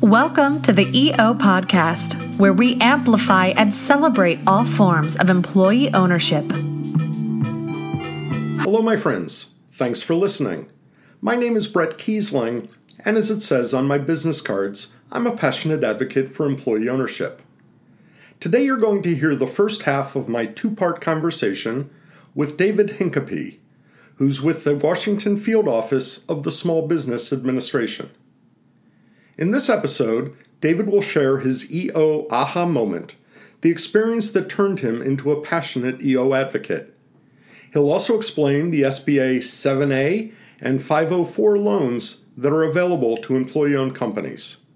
Welcome to the EO Podcast, where we amplify and celebrate all forms of employee ownership. Hello, my friends. Thanks for listening. My name is Bret Keisling, and as it says on my business cards, I'm a passionate advocate for employee ownership. Today, you're going to hear the first half of my two part conversation with David Hincapie, who's with the Washington Field Office of the Small Business Administration. In this episode, David will share his EO aha moment, the experience that turned him into a passionate EO advocate. He'll also explain the SBA 7A and 504 loans that are available to employee owned companies.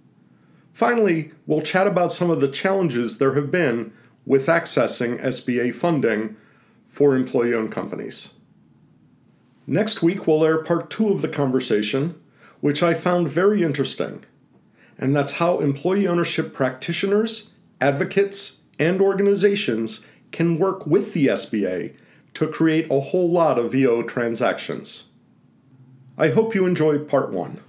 Finally, we'll chat about some of the challenges there have been with accessing SBA funding for employee owned companies. Next week, we'll air part two of the conversation, which I found very interesting and that's how employee ownership practitioners, advocates, and organizations can work with the SBA to create a whole lot of EO transactions. I hope you enjoy part one.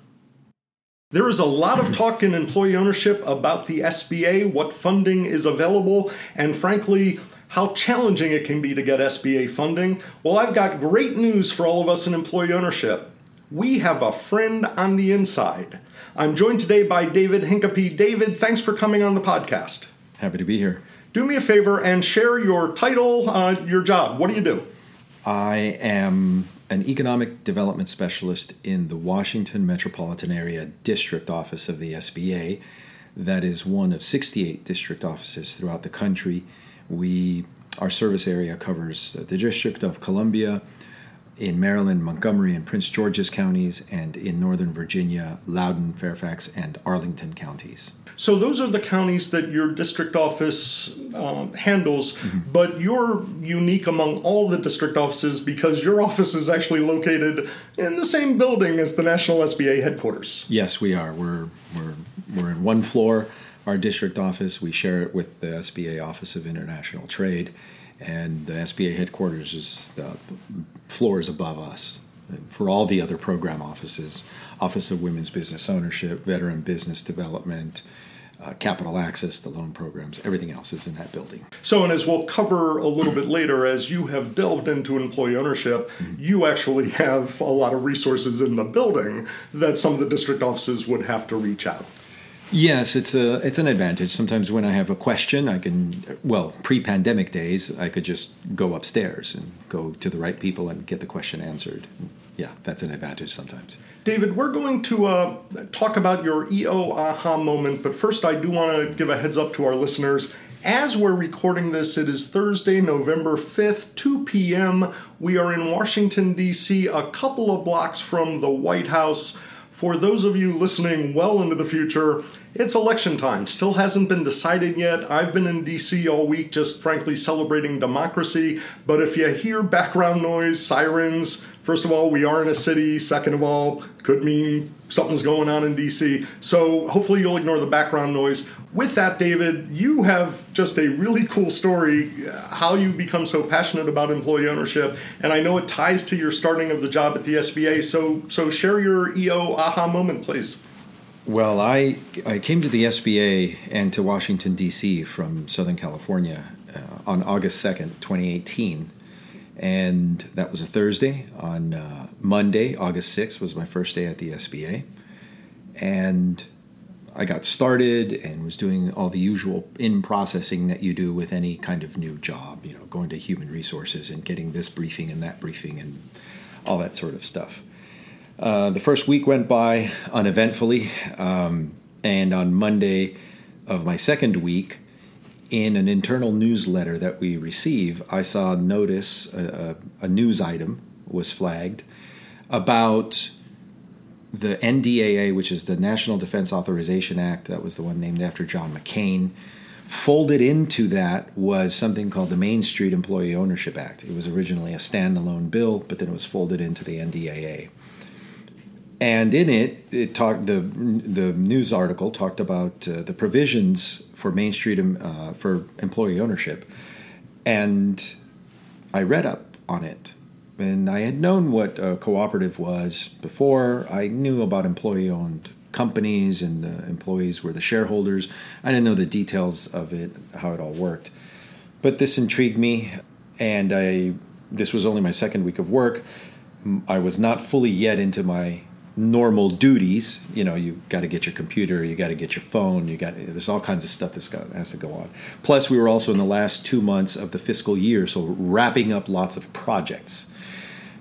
There is a lot of talk in employee ownership about the SBA, what funding is available, and frankly, how challenging it can be to get SBA funding. Well, I've got great news for all of us in employee ownership. We have a friend on the inside. I'm joined today by David Hincapie. David, thanks for coming on the podcast. Happy to be here. Do me a favor and share your title, uh, your job. What do you do? I am an economic development specialist in the Washington metropolitan area district office of the SBA. That is one of 68 district offices throughout the country. We our service area covers the District of Columbia, in Maryland, Montgomery, and Prince George's counties, and in Northern Virginia, Loudoun, Fairfax, and Arlington counties. So those are the counties that your district office uh, handles, mm-hmm. but you're unique among all the district offices because your office is actually located in the same building as the National SBA headquarters. Yes, we are. We're we're we're in one floor. Our district office. We share it with the SBA Office of International Trade and the SBA headquarters is the floors above us. For all the other program offices, Office of Women's Business Ownership, Veteran Business Development, uh, capital access, the loan programs, everything else is in that building. So, and as we'll cover a little bit later, as you have delved into employee ownership, mm-hmm. you actually have a lot of resources in the building that some of the district offices would have to reach out. Yes, it's a it's an advantage. Sometimes when I have a question, I can well pre-pandemic days, I could just go upstairs and go to the right people and get the question answered. Yeah, that's an advantage sometimes. David, we're going to uh, talk about your EO aha moment, but first I do want to give a heads up to our listeners. As we're recording this, it is Thursday, November 5th, 2 p.m. We are in Washington, D.C., a couple of blocks from the White House. For those of you listening well into the future, it's election time. Still hasn't been decided yet. I've been in DC all week just frankly celebrating democracy. But if you hear background noise, sirens, first of all, we are in a city. Second of all, could mean something's going on in DC. So hopefully you'll ignore the background noise. With that, David, you have just a really cool story uh, how you become so passionate about employee ownership. And I know it ties to your starting of the job at the SBA. So, so share your EO aha moment, please. Well, I, I came to the SBA and to Washington, D.C. from Southern California uh, on August 2nd, 2018. And that was a Thursday. On uh, Monday, August 6th, was my first day at the SBA. And I got started and was doing all the usual in processing that you do with any kind of new job, you know, going to human resources and getting this briefing and that briefing and all that sort of stuff. Uh, the first week went by uneventfully, um, and on Monday of my second week, in an internal newsletter that we receive, I saw notice, a, a, a news item was flagged about the NDAA, which is the National Defense Authorization Act, that was the one named after John McCain. Folded into that was something called the Main Street Employee Ownership Act. It was originally a standalone bill, but then it was folded into the NDAA and in it, it talked the the news article talked about uh, the provisions for Main Street um, uh, for employee ownership, and I read up on it, and I had known what a cooperative was before. I knew about employee owned companies and the employees were the shareholders. I didn't know the details of it, how it all worked. But this intrigued me, and I this was only my second week of work. I was not fully yet into my normal duties. You know, you got to get your computer, you got to get your phone, you got there's all kinds of stuff that has got to go on. Plus, we were also in the last two months of the fiscal year, so wrapping up lots of projects.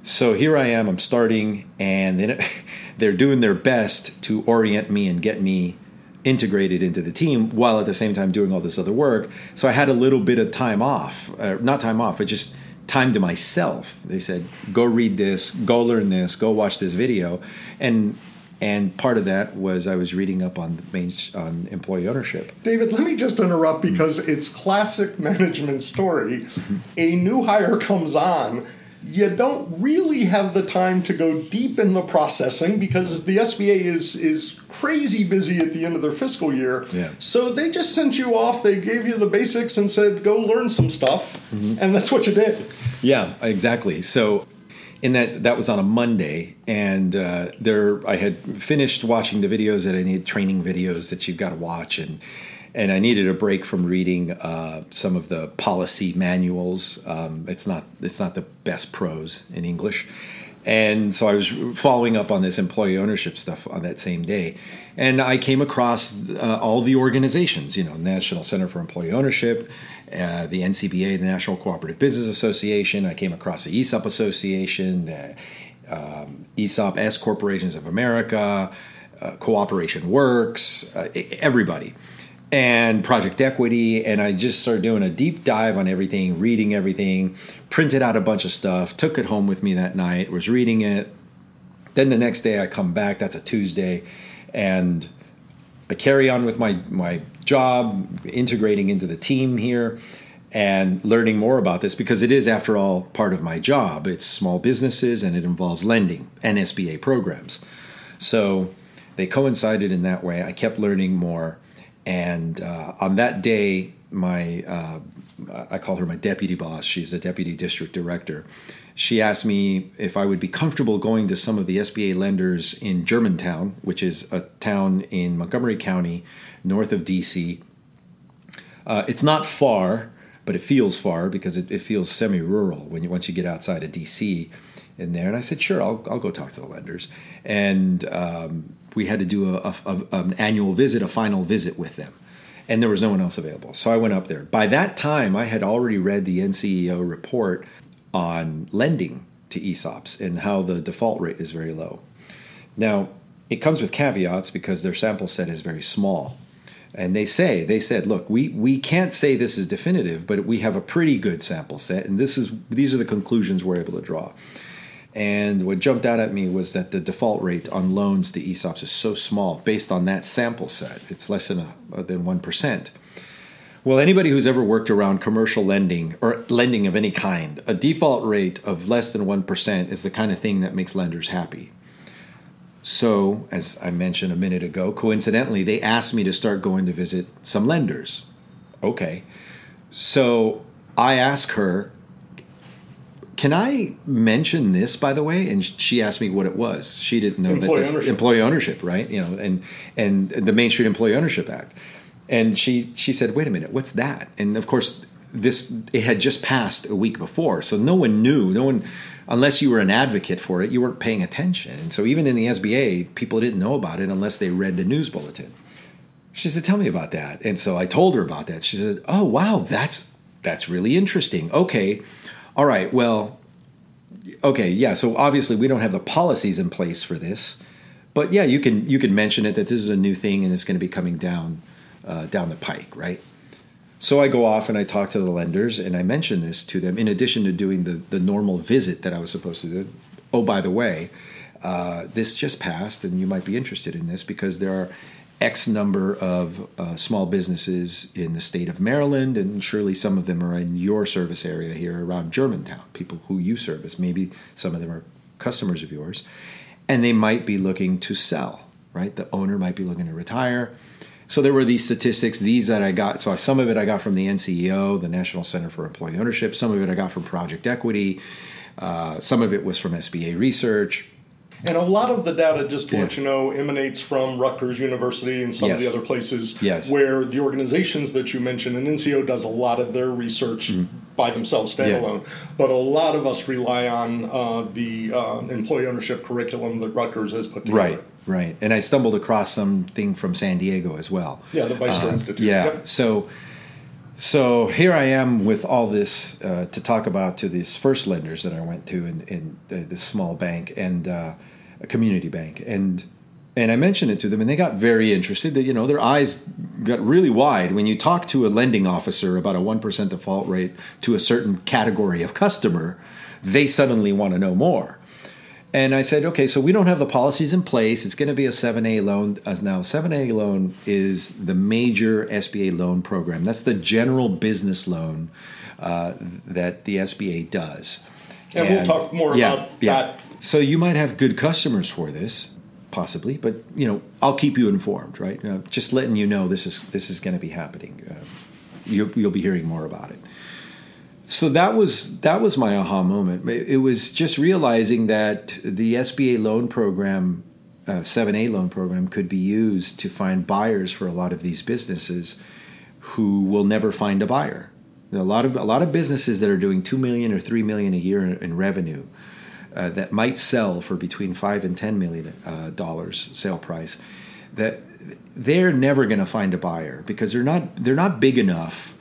So here I am. I'm starting, and they're doing their best to orient me and get me integrated into the team while at the same time doing all this other work. So I had a little bit of time off, uh, not time off, but just time to myself. They said, "Go read this, go learn this, go watch this video," and and part of that was I was reading up on main, on employee ownership. David, let me just interrupt because it's classic management story. Mm-hmm. A new hire comes on you don't really have the time to go deep in the processing because the SBA is is crazy busy at the end of their fiscal year. Yeah. So they just sent you off. They gave you the basics and said, "Go learn some stuff," mm-hmm. and that's what you did. Yeah, exactly. So. In that that was on a Monday, and uh, there I had finished watching the videos that I need training videos that you've got to watch, and and I needed a break from reading uh, some of the policy manuals. Um, it's not it's not the best prose in English, and so I was following up on this employee ownership stuff on that same day, and I came across uh, all the organizations. You know, National Center for Employee Ownership. Uh, the NCBA, the National Cooperative Business Association. I came across the ESOP Association, the um, ESOP S Corporations of America, uh, Cooperation Works, uh, everybody and project equity and i just started doing a deep dive on everything reading everything printed out a bunch of stuff took it home with me that night was reading it. Then the next day i come back that's a tuesday and i carry on with my my job integrating into the team here and learning more about this because it is after all part of my job. It's small businesses and it involves lending and sba programs. So they coincided in that way. I kept learning more and uh, on that day, my uh, I call her my deputy boss. She's a deputy district director. She asked me if I would be comfortable going to some of the SBA lenders in Germantown, which is a town in Montgomery County, north of DC. Uh, it's not far, but it feels far because it, it feels semi-rural when you once you get outside of DC in there. And I said, sure, I'll, I'll go talk to the lenders. And um, we had to do a, a, a, an annual visit, a final visit with them. And there was no one else available. So I went up there. By that time, I had already read the NCEO report on lending to ESOPs and how the default rate is very low. Now, it comes with caveats because their sample set is very small. And they say, they said, look, we, we can't say this is definitive, but we have a pretty good sample set, and this is these are the conclusions we're able to draw. And what jumped out at me was that the default rate on loans to ESOPs is so small based on that sample set. It's less than, a, than 1%. Well, anybody who's ever worked around commercial lending or lending of any kind, a default rate of less than 1% is the kind of thing that makes lenders happy. So, as I mentioned a minute ago, coincidentally, they asked me to start going to visit some lenders. Okay. So I asked her, can I mention this, by the way? And she asked me what it was. She didn't know employee that this, ownership. employee ownership, right? You know, and and the Main Street Employee Ownership Act. And she she said, "Wait a minute, what's that?" And of course, this it had just passed a week before, so no one knew. No one, unless you were an advocate for it, you weren't paying attention. And so even in the SBA, people didn't know about it unless they read the news bulletin. She said, "Tell me about that." And so I told her about that. She said, "Oh wow, that's that's really interesting. Okay." All right, well, okay, yeah. So obviously we don't have the policies in place for this, but yeah, you can you can mention it that this is a new thing and it's going to be coming down uh, down the pike, right? So I go off and I talk to the lenders and I mention this to them in addition to doing the the normal visit that I was supposed to do. Oh, by the way, uh, this just passed and you might be interested in this because there are X number of uh, small businesses in the state of Maryland, and surely some of them are in your service area here around Germantown, people who you service. Maybe some of them are customers of yours, and they might be looking to sell, right? The owner might be looking to retire. So there were these statistics, these that I got. So some of it I got from the NCEO, the National Center for Employee Ownership. Some of it I got from Project Equity. Uh, some of it was from SBA Research. And a lot of the data, just to yeah. let you know, emanates from Rutgers University and some yes. of the other places yes. where the organizations that you mentioned, and NCEO does a lot of their research mm-hmm. by themselves, standalone. Yeah. But a lot of us rely on uh, the uh, employee ownership curriculum that Rutgers has put together. Right, right. And I stumbled across something from San Diego as well. Yeah, the Beyster uh, Institute. Yeah. Yep. So so here I am with all this uh, to talk about to these first lenders that I went to in, in this small bank and uh, a community bank, and and I mentioned it to them, and they got very interested. That you know their eyes got really wide when you talk to a lending officer about a one percent default rate to a certain category of customer, they suddenly want to know more. And I said, okay, so we don't have the policies in place. It's going to be a 7A loan. As now, 7A loan is the major SBA loan program. That's the general business loan uh, that the SBA does. And, and we'll talk more yeah, about yeah. that. So you might have good customers for this, possibly, but you know, I'll keep you informed, right? Uh, just letting you know this is this is going to be happening. Uh, you, you'll be hearing more about it so that was that was my aha moment. It was just realizing that the SBA loan program, uh, seven uh, A loan program, could be used to find buyers for a lot of these businesses who will never find a buyer. A lot of a lot of businesses that are doing two million or three million a year in, revenue uh, that might sell for between five and ten million uh, dollars sale price. That they're never going to find a buyer because they're not they're not big enough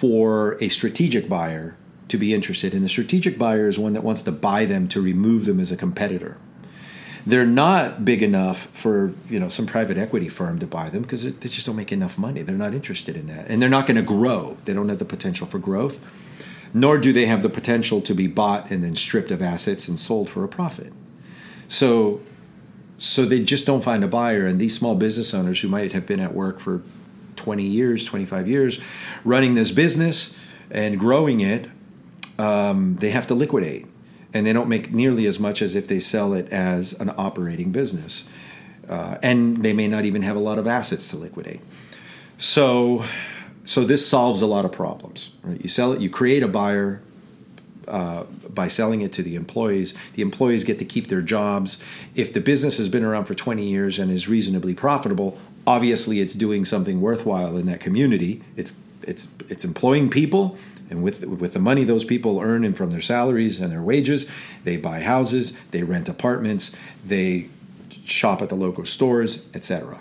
for a strategic buyer to be interested. And the strategic buyer is one that wants to buy them to remove them as a competitor. They're not big enough for you know some private equity firm to buy them because they just don't make enough money. They're not interested in that, and they're not going to grow. They don't have the potential for growth, nor do they have the potential to be bought and then stripped of assets and sold for a profit. So, so they just don't find a buyer. And these small business owners who might have been at work for 20 years, 25 years, running this business and growing it, um, they have to liquidate. And they don't make nearly as much as if they sell it as an operating business. Uh, and they may not even have a lot of assets to liquidate. So, so this solves a lot of problems. Right? You sell it, you create a buyer, uh, by selling it to the employees. The employees get to keep their jobs. If the business has been around for 20 years and is reasonably profitable, obviously it's doing something worthwhile in that community. It's it's it's employing people, and with with the money those people earn and from their salaries and their wages, they buy houses, they rent apartments, they shop at the local stores, etc.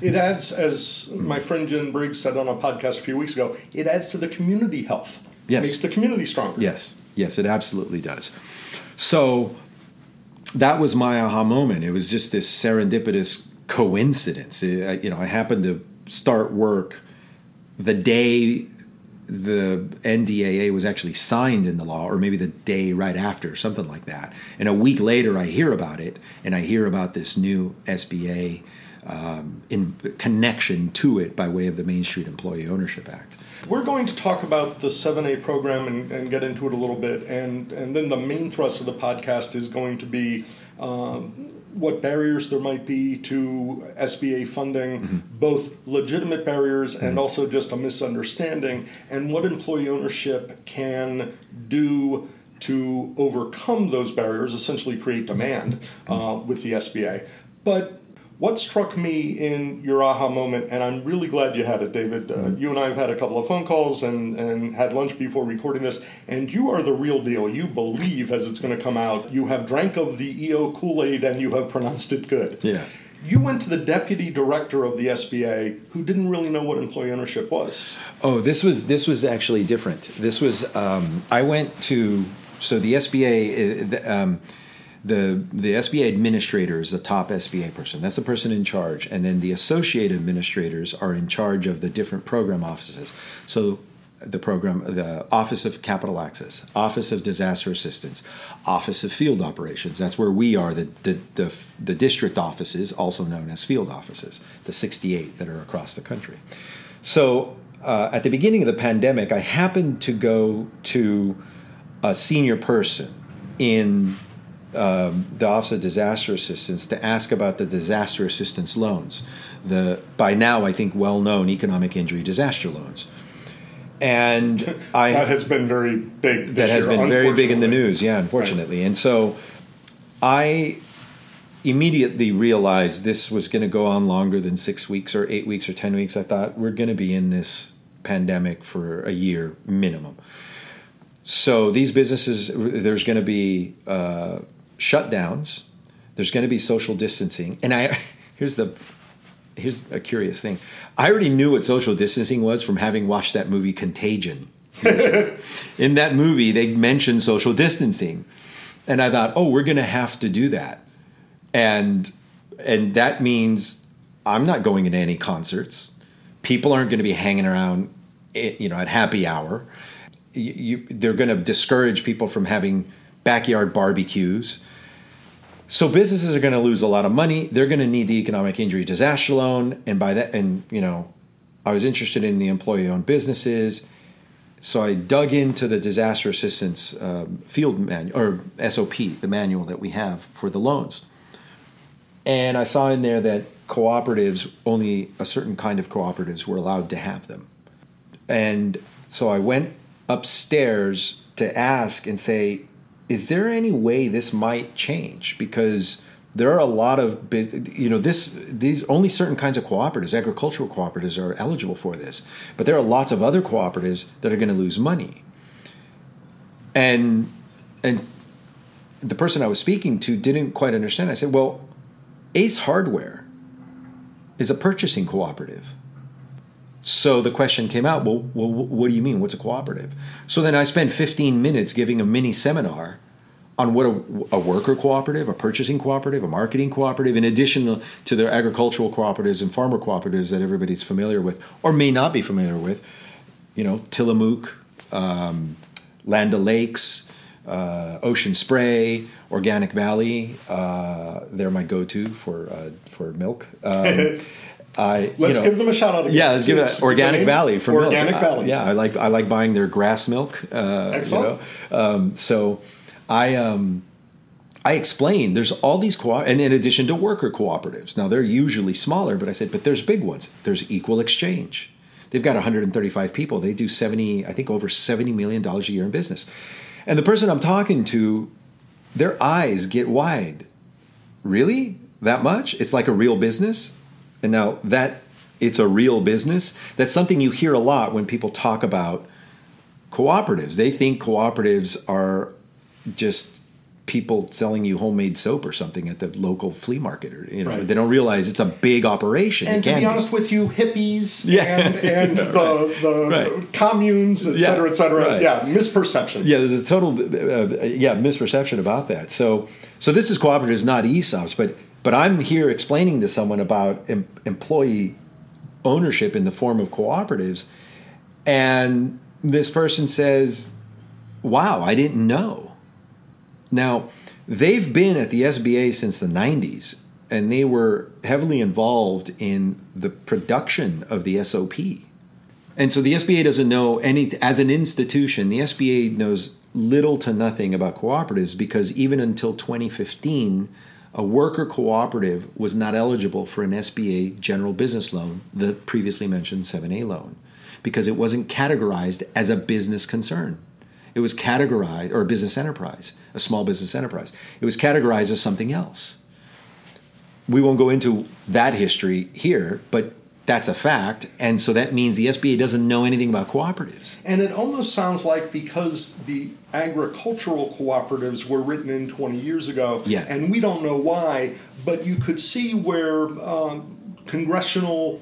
It adds, as my friend Jen Briggs said on a podcast a few weeks ago, it adds to the community health. Yes. It makes the community stronger. Yes, yes, it absolutely does. So that was my aha moment. It was just this serendipitous coincidence. It, you know, I happened to start work the day the NDAA was actually signed in the law, or maybe the day right after, something like that. And a week later, I hear about it, and I hear about this new SBA um, in connection to it by way of the Main Street Employee Ownership Act. We're going to talk about the 7A program and, and get into it a little bit, and, and then the main thrust of the podcast is going to be um, what barriers there might be to SBA funding, mm-hmm. both legitimate barriers mm-hmm. and also just a misunderstanding, and what employee ownership can do to overcome those barriers, essentially create demand mm-hmm. uh, with the SBA. But what struck me in your aha moment, and I'm really glad you had it, David. Uh, mm-hmm. You and I have had a couple of phone calls and, and had lunch before recording this, and you are the real deal. You believe, as it's going to come out, you have drank of the EO Kool Aid and you have pronounced it good. Yeah. You went to the deputy director of the SBA, who didn't really know what employee ownership was. Oh, this was this was actually different. This was um, I went to so the SBA. Uh, um, the the SBA administrator is the top SBA person. That's the person in charge, and then the associate administrators are in charge of the different program offices. So the program, the Office of Capital Access, Office of Disaster Assistance, Office of Field Operations. That's where we are. The the the, the district offices, also known as field offices, the 68 that are across the country. So uh, at the beginning of the pandemic, I happened to go to a senior person in um, the Office of Disaster Assistance to ask about the disaster assistance loans, the by now I think well known economic injury disaster loans. And I that has been very big. that has year, been very big in the news, yeah, unfortunately. Right. And so I immediately realized this was going to go on longer than six weeks or eight weeks or 10 weeks. I thought we're going to be in this pandemic for a year minimum. So these businesses, there's going to be uh, shutdowns. There's going to be social distancing, and I here's the here's a curious thing. I already knew what social distancing was from having watched that movie Contagion. in that movie, they mentioned social distancing, and I thought, oh, we're going to have to do that, and and that means I'm not going to any concerts. People aren't going to be hanging around, eh, you know, at happy hour. You, you, they're going to discourage people from having backyard barbecues. So businesses are going to lose a lot of money. They're going to need the economic injury disaster loan, and by that, and you know, I was interested in the employee-owned businesses, so I dug into the disaster assistance um, field manual or SOP, the manual that we have for the loans, and I saw in there that cooperatives only a certain kind of cooperatives were allowed to have them, and so I went upstairs to ask and say, is there any way this might change? Because there are a lot of you know this these only certain kinds of cooperatives agricultural cooperatives are eligible for this but there are lots of other cooperatives that are going to lose money. And and the person i was speaking to didn't quite understand. I said well ace hardware is a purchasing cooperative so the question came out well, well, what do you mean? What's a cooperative? So then I spent 15 minutes giving a mini seminar on what a, a, worker cooperative, a purchasing cooperative, a marketing cooperative, in addition to the agricultural cooperatives and farmer cooperatives that everybody's familiar with or may not be familiar with. You know, Tillamook, um, Land Lakes, uh, Ocean Spray, Organic Valley. Uh, they're my go-to for uh, for milk. Um, I let's you know, give them a shout out. Again. Yeah, let's give it Organic Valley from Organic milk. Valley. Uh, yeah, I like I like buying their grass milk. Uh, Excellent. You know? um, so I um, I explained there's all these co and in addition to worker cooperatives. Now they're usually smaller, but I said, but there's big ones. There's Equal Exchange. They've got 135 people. They do 70, I think, over 70 million dollars a year in business. And the person I'm talking to, their eyes get wide. Really? That much? It's like a real business? And now that it's a real business, that's something you hear a lot when people talk about cooperatives. They think cooperatives are just people selling you homemade soap or something at the local flea market or you know right. they don't realize it's a big operation and to be honest with you hippies yeah. and, and the, the right. communes et cetera et cetera right. yeah misperceptions yeah there's a total uh, yeah misperception about that so so this is cooperatives not esops but but I'm here explaining to someone about em- employee ownership in the form of cooperatives, and this person says, Wow, I didn't know. Now, they've been at the SBA since the 90s, and they were heavily involved in the production of the SOP. And so the SBA doesn't know any, as an institution, the SBA knows little to nothing about cooperatives because even until 2015, a worker cooperative was not eligible for an SBA general business loan, the previously mentioned 7A loan, because it wasn't categorized as a business concern. It was categorized, or a business enterprise, a small business enterprise. It was categorized as something else. We won't go into that history here, but that's a fact. And so that means the SBA doesn't know anything about cooperatives. And it almost sounds like because the agricultural cooperatives were written in 20 years ago, yeah. and we don't know why, but you could see where um, congressional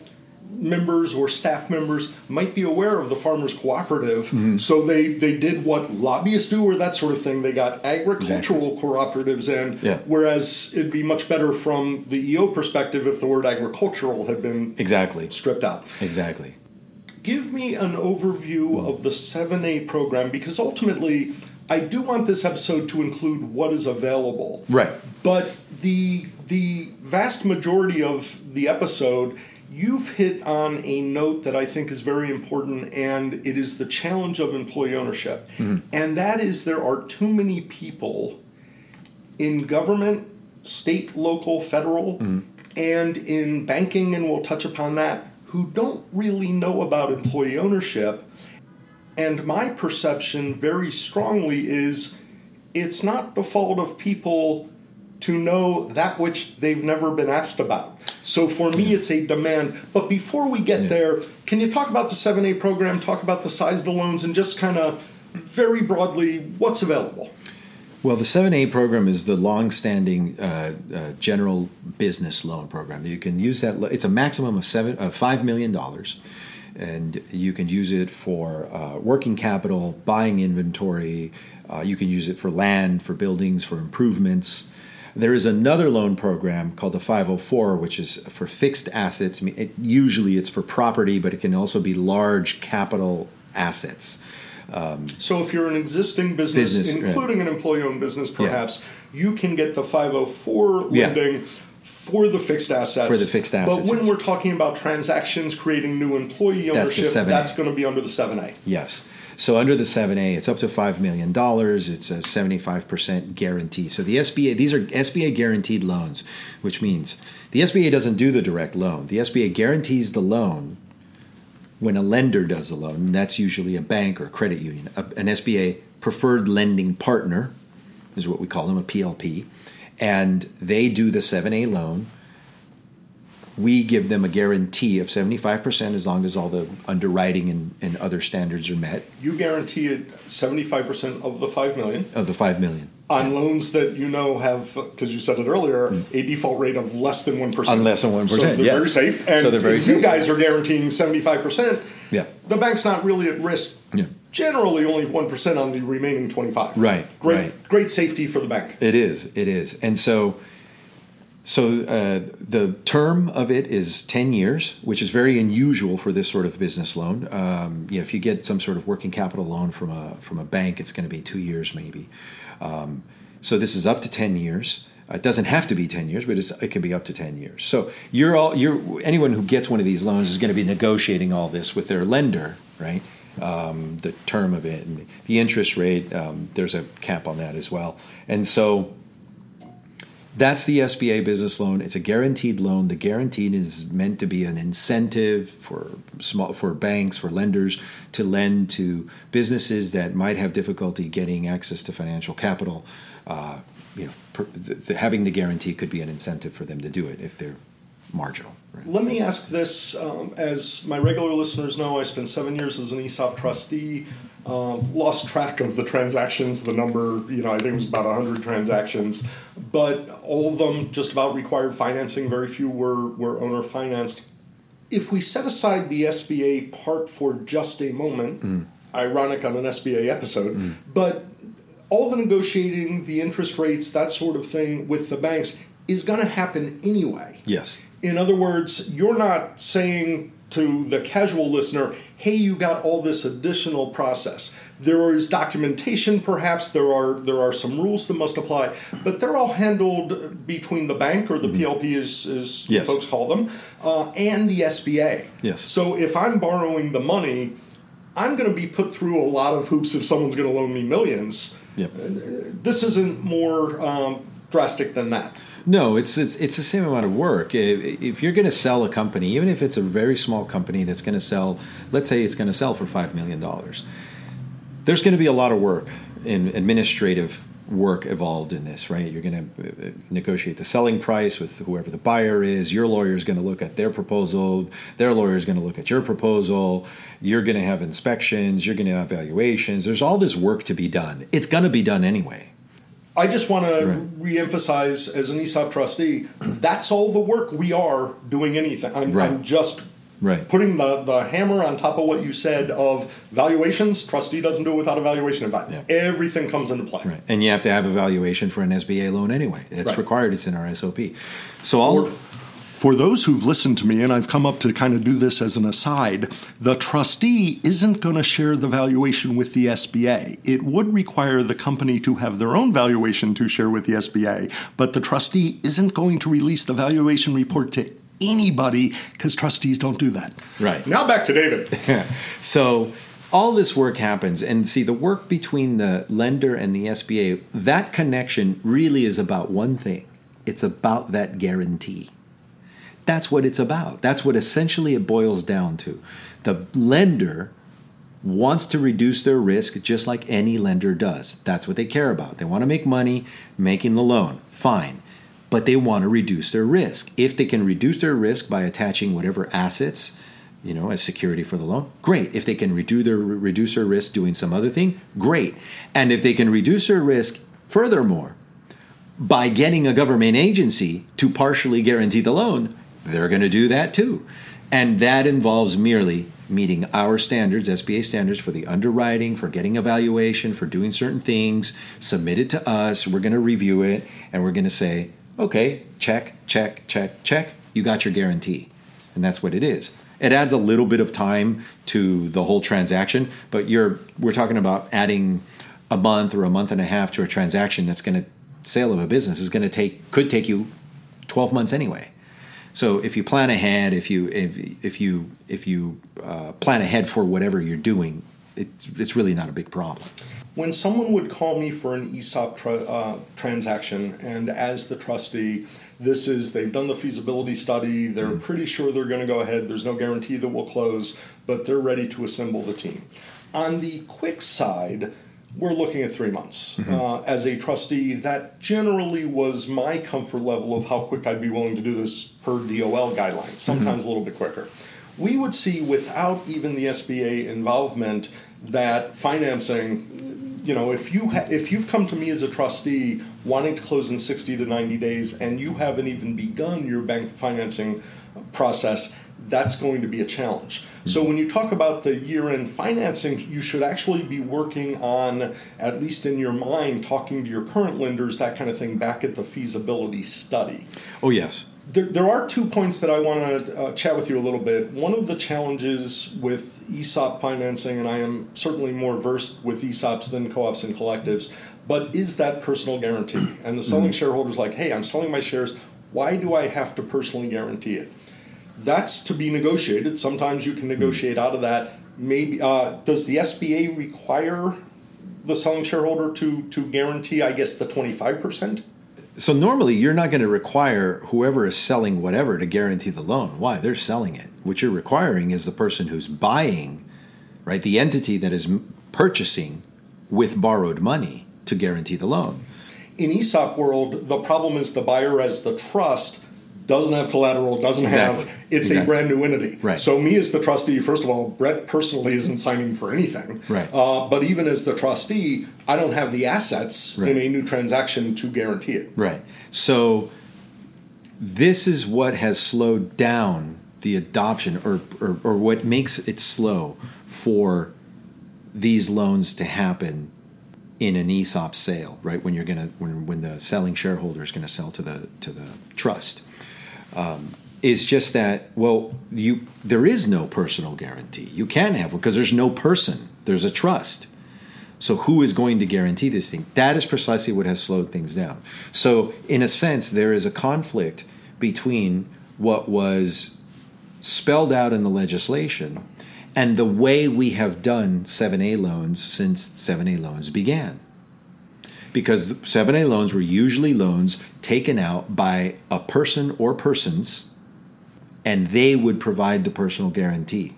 members or staff members might be aware of the farmers cooperative mm-hmm. so they they did what lobbyists do or that sort of thing they got agricultural exactly. cooperatives in yeah. whereas it'd be much better from the eo perspective if the word agricultural had been exactly stripped out exactly give me an overview of the 7a program because ultimately I do want this episode to include what is available. Right. But the the vast majority of the episode you've hit on a note that I think is very important, and it is the challenge of employee ownership. Mm-hmm. And that is there are too many people in government, state, local, federal, mm-hmm. and in banking, and we'll touch upon that, who don't really know about employee ownership. And my perception very strongly is it's not the fault of people to know that which they've never been asked about. So for me, it's a demand. But before we get there, can you talk about the 7A program, talk about the size of the loans, and just kind of very broadly what's available? Well, the 7A program is the long-standing uh, uh, general business loan program. You can use that. It's a maximum of seven, uh, five million dollars, and you can use it for uh, working capital, buying inventory. Uh, you can use it for land, for buildings, for improvements. There is another loan program called the 504, which is for fixed assets. I mean, it, usually it's for property, but it can also be large capital assets. Um, so if you're an existing business, business including an employee-owned business, perhaps yeah. you can get the 504 lending. Yeah. For the fixed assets. For the fixed assets. But when we're talking about transactions creating new employee ownership, that's, that's going to be under the 7A. Yes. So under the 7A, it's up to $5 million. It's a 75% guarantee. So the SBA, these are SBA guaranteed loans, which means the SBA doesn't do the direct loan. The SBA guarantees the loan when a lender does the loan, and that's usually a bank or a credit union. an SBA preferred lending partner is what we call them, a PLP, and they do the 7A loan. We give them a guarantee of 75% as long as all the underwriting and, and other standards are met. You guarantee it 75% of the 5 million? Of the 5 million on loans that you know have, because you said it earlier, mm. a default rate of less than one On. Less than one percent. So they're yes. very safe. And so they're very you safe. guys are guaranteeing seventy five percent. Yeah. The bank's not really at risk. Yeah. Generally, only one percent on the remaining twenty five. Right. Great. Right. Great safety for the bank. It is. It is. And so. So uh, the term of it is ten years, which is very unusual for this sort of business loan. Um, you know, if you get some sort of working capital loan from a from a bank, it's going to be two years maybe. Um, so this is up to 10 years. Uh, it doesn't have to be 10 years, but it can be up to 10 years. So you're all you're anyone who gets one of these loans is going to be negotiating all this with their lender, right? Um, the term of it and the interest rate. Um, there's a cap on that as well, and so that's the SBA business loan. It's a guaranteed loan. The guaranteed is meant to be an incentive for small for banks, for lenders to lend to businesses that might have difficulty getting access to financial capital. Uh, you know, per, the, the, having the guarantee could be an incentive for them to do it if they're marginal. Right? Let me ask this: um, as my regular listeners know, I spent seven years as an ESOP trustee. Um, lost track of the transactions, the number, you know, I think it was about 100 transactions, but all of them just about required financing. Very few were, were owner financed. If we set aside the SBA part for just a moment, mm. ironic on an SBA episode, mm. but all the negotiating, the interest rates, that sort of thing with the banks is going to happen anyway. Yes. In other words, you're not saying to the casual listener, hey, you got all this additional process. There is documentation, perhaps there are there are some rules that must apply, but they're all handled between the bank or the mm-hmm. PLP, as, as yes. folks call them, uh, and the SBA. Yes. So if I'm borrowing the money, I'm going to be put through a lot of hoops if someone's going to loan me millions. Yep. This isn't more um, drastic than that. No, it's, it's, it's the same amount of work. If you're going to sell a company, even if it's a very small company that's going to sell, let's say it's going to sell for five million dollars, there's going to be a lot of work in administrative work involved in this, right? You're going to uh, negotiate the selling price with whoever the buyer is. Your lawyer is going to look at their proposal. Their lawyer is going to look at your proposal. You're going to have inspections. You're going to have valuations. There's all this work to be done. It's going to be done anyway. I just want to right. reemphasize as an ESOP trustee, that's all the work we are doing anything. I'm, right. I'm just right. putting the, the hammer on top of what you said of valuations. Trustee doesn't do it without a valuation advisor. Yeah. Everything comes into play. Right. And you have to have a valuation for an SBA loan anyway. It's required. It's in our SOP. So all. For those who've listened to me, and I've come up to kind of do this as an aside, the trustee isn't going to share the valuation with the SBA. It would require the company to have their own valuation to share with the SBA, but the trustee isn't going to release the valuation report to anybody because trustees don't do that. Right. Now back to David. so all this work happens and see the work between the lender and the SBA, that connection really is about one thing. It's about that guarantee. That's what it's about. That's what essentially it boils down to. The lender wants to reduce their risk just like any lender does. That's what they care about. They want to make money making the loan. Fine. but they want to reduce their risk. If they can reduce their risk by attaching whatever assets, you know, as security for the loan, great. If they can reduce their reduce their risk doing some other thing, great. And if they can reduce their risk furthermore by getting a government agency to partially guarantee the loan, they're going to do that too. And that involves merely meeting our standards, SBA standards for the underwriting, for getting evaluation, for doing certain things, submit it to us. We're going to review it and we're going to say, okay, check, check, check, check. You got your guarantee. And that's what it is. It adds a little bit of time to the whole transaction, but you're we're talking about adding a month or a month and a half to a transaction that's going to sale of a business is going to take could take you 12 months anyway. So if you plan ahead, if you if, if you if you uh, plan ahead for whatever you're doing, it's it's really not a big problem. When someone would call me for an ESOP tra- uh, transaction, and as the trustee, this is they've done the feasibility study, they're mm-hmm. pretty sure they're going to go ahead. There's no guarantee that we'll close, but they're ready to assemble the team. On the quick side, we're looking at three months. Mm-hmm. Uh, as a trustee, that generally was my comfort level of how quick I'd be willing to do this per DOL guidelines, sometimes mm-hmm. a little bit quicker. We would see without even the SBA involvement that financing, you know, if you ha- if you've come to me as a trustee wanting to close in 60 to 90 days and you haven't even begun your bank financing process, that's going to be a challenge. So when you talk about the year-end financing, you should actually be working on, at least in your mind, talking to your current lenders, that kind of thing, back at the feasibility study. Oh yes. There, there are two points that I want to uh, chat with you a little bit. One of the challenges with ESOP financing, and I am certainly more versed with ESOPs than co-ops and collectives, but is that personal guarantee? And the selling mm-hmm. shareholders like, hey, I'm selling my shares. Why do I have to personally guarantee it? That's to be negotiated. Sometimes you can negotiate out of that. Maybe uh, does the SBA require the selling shareholder to to guarantee? I guess the twenty five percent. So normally you're not going to require whoever is selling whatever to guarantee the loan. Why? They're selling it. What you're requiring is the person who's buying, right? The entity that is purchasing with borrowed money to guarantee the loan. In ESOP world, the problem is the buyer as the trust doesn't have collateral, doesn't exactly. have it's exactly. a brand new entity. Right. So me as the trustee, first of all, Bret personally isn't signing for anything. Right. Uh, but even as the trustee, I don't have the assets right. in a new transaction to guarantee it. Right. So this is what has slowed down the adoption, or or, or what makes it slow for these loans to happen in an ESOP sale, right? When you're gonna when when the selling shareholder is gonna sell to the to the trust um, is just that well you there is no personal guarantee. You can have one because there's no person. There's a trust. So who is going to guarantee this thing? That is precisely what has slowed things down. So in a sense there is a conflict between what was spelled out in the legislation and the way we have done 7a loans since 7a loans began because 7A loans were usually loans taken out by a person or persons, and they would provide the personal guarantee.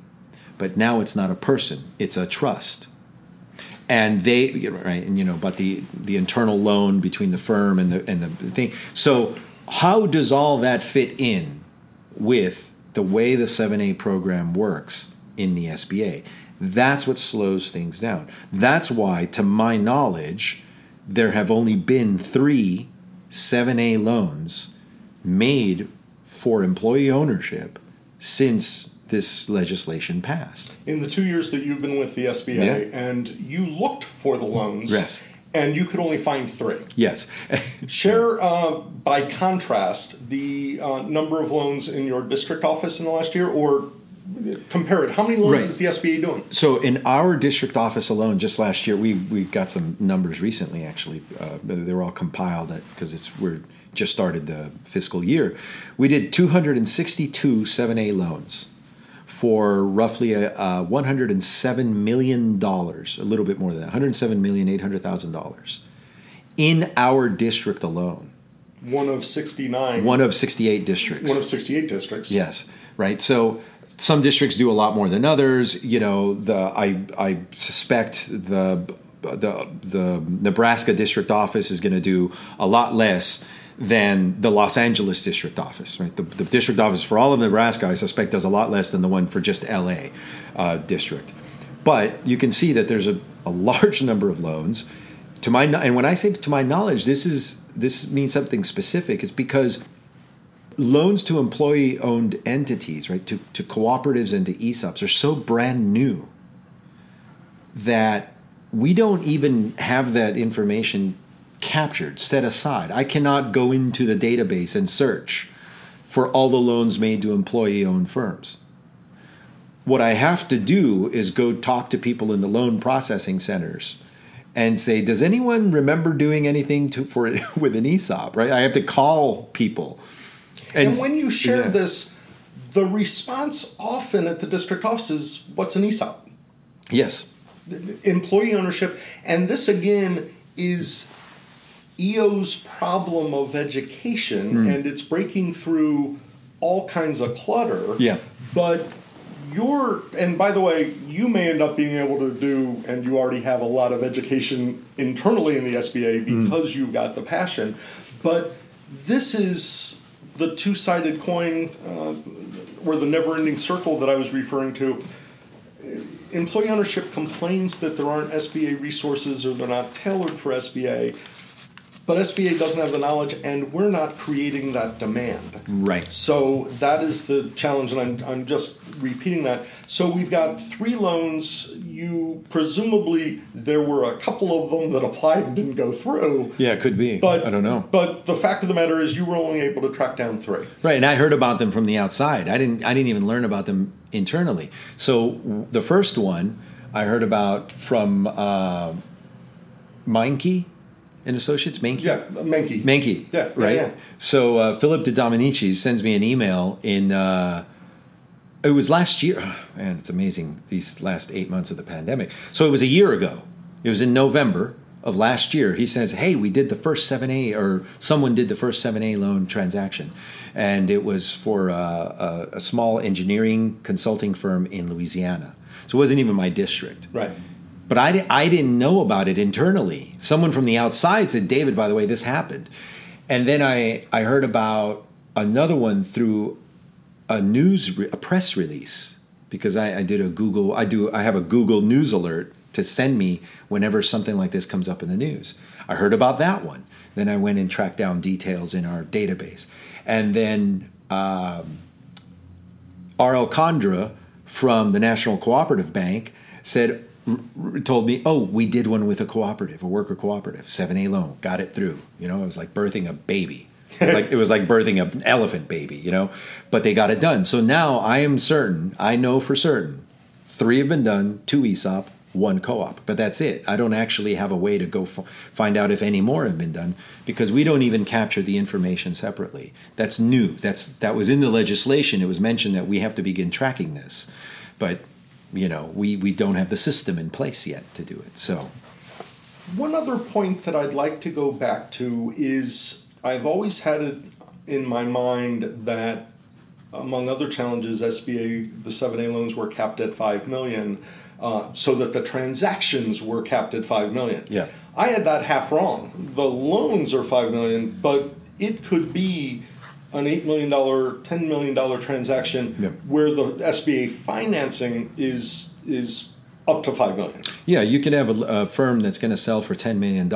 But now it's not a person, it's a trust. And they, right, and you know, but the, the internal loan between the firm and the, and the thing. So, how does all that fit in with the way the 7A program works in the SBA? That's what slows things down. That's why, to my knowledge, there have only been three 7A loans made for employee ownership since this legislation passed. In the two years that you've been with the SBA, yeah. and you looked for the loans. Yes. And you could only find three. Yes. Share, uh, by contrast, the uh, number of loans in your district office in the last year, or compare it. How many loans right. is the SBA doing? So in our district office alone, just last year, we we got some numbers recently. Actually, uh, they were all compiled because it's we're just started the fiscal year. We did 262 7A loans for roughly a, a 107 million dollars, a little bit more than that, 107 million eight hundred thousand dollars in our district alone. One of 69. One of 68 districts. One of 68 districts. Yes, right. So some districts do a lot more than others. You know, the I I suspect the the the Nebraska district office is going to do a lot less than the Los Angeles district office. Right, the, the district office for all of Nebraska, I suspect, does a lot less than the one for just LA uh, district. But you can see that there's a, a large number of loans. To my and when I say to my knowledge, this is this means something specific. It's because loans to employee owned entities, right, to, to cooperatives and to ESOPs are so brand new that we don't even have that information captured, set aside. I cannot go into the database and search for all the loans made to employee owned firms. What I have to do is go talk to people in the loan processing centers and say, "Does anyone remember doing anything to, for with an ESOP?" Right? I have to call people. And, and when you shared yeah. this, the response often at the district office is, "What's an ESOP?" Yes. Employee ownership, and this again is EO's problem of education, mm. and it's breaking through all kinds of clutter. Yeah. But you're, and by the way, you may end up being able to do, and you already have a lot of education internally in the SBA hmm. because mm. you've got the passion. But this is the two sided coin, uh, or the never ending circle that I was referring to. Employee ownership complains that there aren't SBA resources or they're not tailored for SBA but SBA doesn't have the knowledge, and we're not creating that demand. Right. So that is the challenge, and I'm, I'm just repeating that. So we've got three loans. You presumably there were a couple of them that applied and didn't go through. Yeah, it could be. But I don't know. But the fact of the matter is, you were only able to track down three. Right, and I heard about them from the outside. I didn't. I didn't even learn about them internally. So the first one I heard about from uh, Meinke and Associates, Menke? Yeah, Menke. Menke. Yeah, right. Yeah, yeah. So uh, Philip De Dominici sends me an email in. Uh, it was last year. Oh, man, it's amazing these last eight months of the pandemic. So it was a year ago. It was in November of last year. He says, "Hey, we did the first seven A, or someone did the first seven A loan transaction, and it was for uh, a, a small engineering consulting firm in Louisiana. So it wasn't even my district. Right." But I, I didn't know about it internally. Someone from the outside said, David, by the way, this happened. And then I, I heard about another one through a news, a press release, because I, I did a Google, I do, I have a Google News alert to send me whenever something like this comes up in the news. I heard about that one. Then I went and tracked down details in our database. And then um, R.L. Condra from the National Cooperative Bank said, told me, "Oh, we did one with a cooperative, a worker cooperative, 7A loan, got it through." You know, it was like birthing a baby. like it was like birthing an elephant baby, you know, but they got it done. So now I am certain, I know for certain, three have been done, two ESOP, one co-op, but that's it. I don't actually have a way to go f- find out if any more have been done because we don't even capture the information separately. That's new. That's that was in the legislation. It was mentioned that we have to begin tracking this, but you know, we, we don't have the system in place yet to do it. So, one other point that I'd like to go back to is I've always had it in my mind that among other challenges, SBA the 7A loans were capped at 5 million. Uh, so that the transactions were capped at 5 million. Yeah. I had that half wrong. The loans are 5 million, but it could be an $8 million, $10 million transaction yep. where the SBA financing is is up to 5 million. Yeah, you could have a, a firm that's going to sell for $10 million.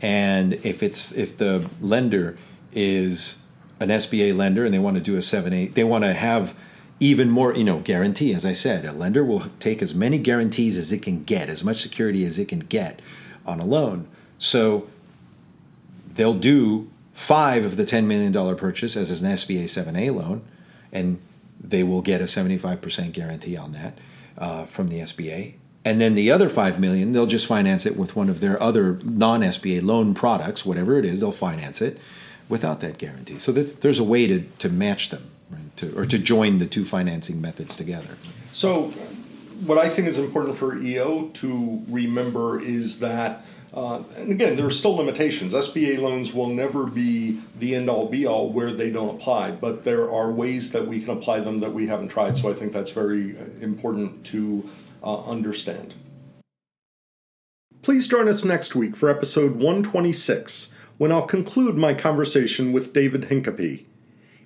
And if it's if the lender is an SBA lender and they want to do a 7A, they want to have even more, you know, guarantee. As I said, a lender will take as many guarantees as it can get, as much security as it can get on a loan. So they'll do five of the $10 million purchase as an SBA 7A loan, and they will get a 75% guarantee on that uh, from the SBA. And then the other five million, they'll just finance it with one of their other non-SBA loan products, whatever it is, they'll finance it without that guarantee. So there's a way to, to match them, right? to, or to join the two financing methods together. So, what I think is important for EO to remember is that uh, and again, there are still limitations. SBA loans will never be the end all be all where they don't apply, but there are ways that we can apply them that we haven't tried. So I think that's very uh, important to uh, understand. Please join us next week for episode 126 when I'll conclude my conversation with David Hincapie.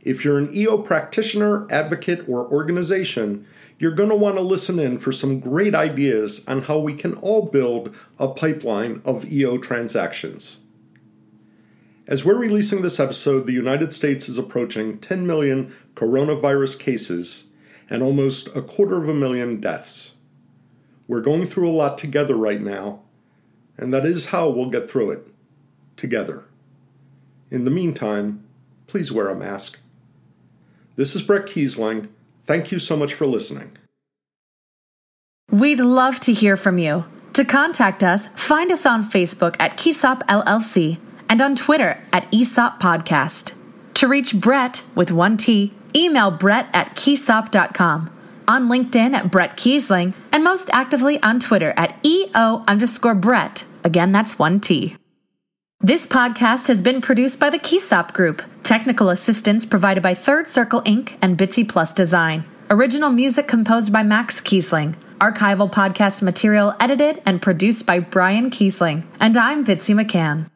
If you're an EO practitioner, advocate, or organization, you're going to want to listen in for some great ideas on how we can all build a pipeline of EO transactions. As we're releasing this episode, the United States is approaching 10 million coronavirus cases and almost a quarter of a million deaths. We're going through a lot together right now, and that is how we'll get through it together. In the meantime, please wear a mask. This is Bret Keisling. Thank you so much for listening. We'd love to hear from you. To contact us, find us on Facebook at Keysop LLC and on Twitter at ESOP Podcast. To reach Bret with one T, email bret at keysop.com, on LinkedIn at Bret Keisling, and most actively on Twitter at EO underscore Bret. Again, that's one T. This podcast has been produced by the Keysop Group. Technical assistance provided by Third Circle Inc. and Bitsy Plus Design. Original music composed by Max Keisling. Archival podcast material edited and produced by Brian Keisling. And I'm Bitsy McCann.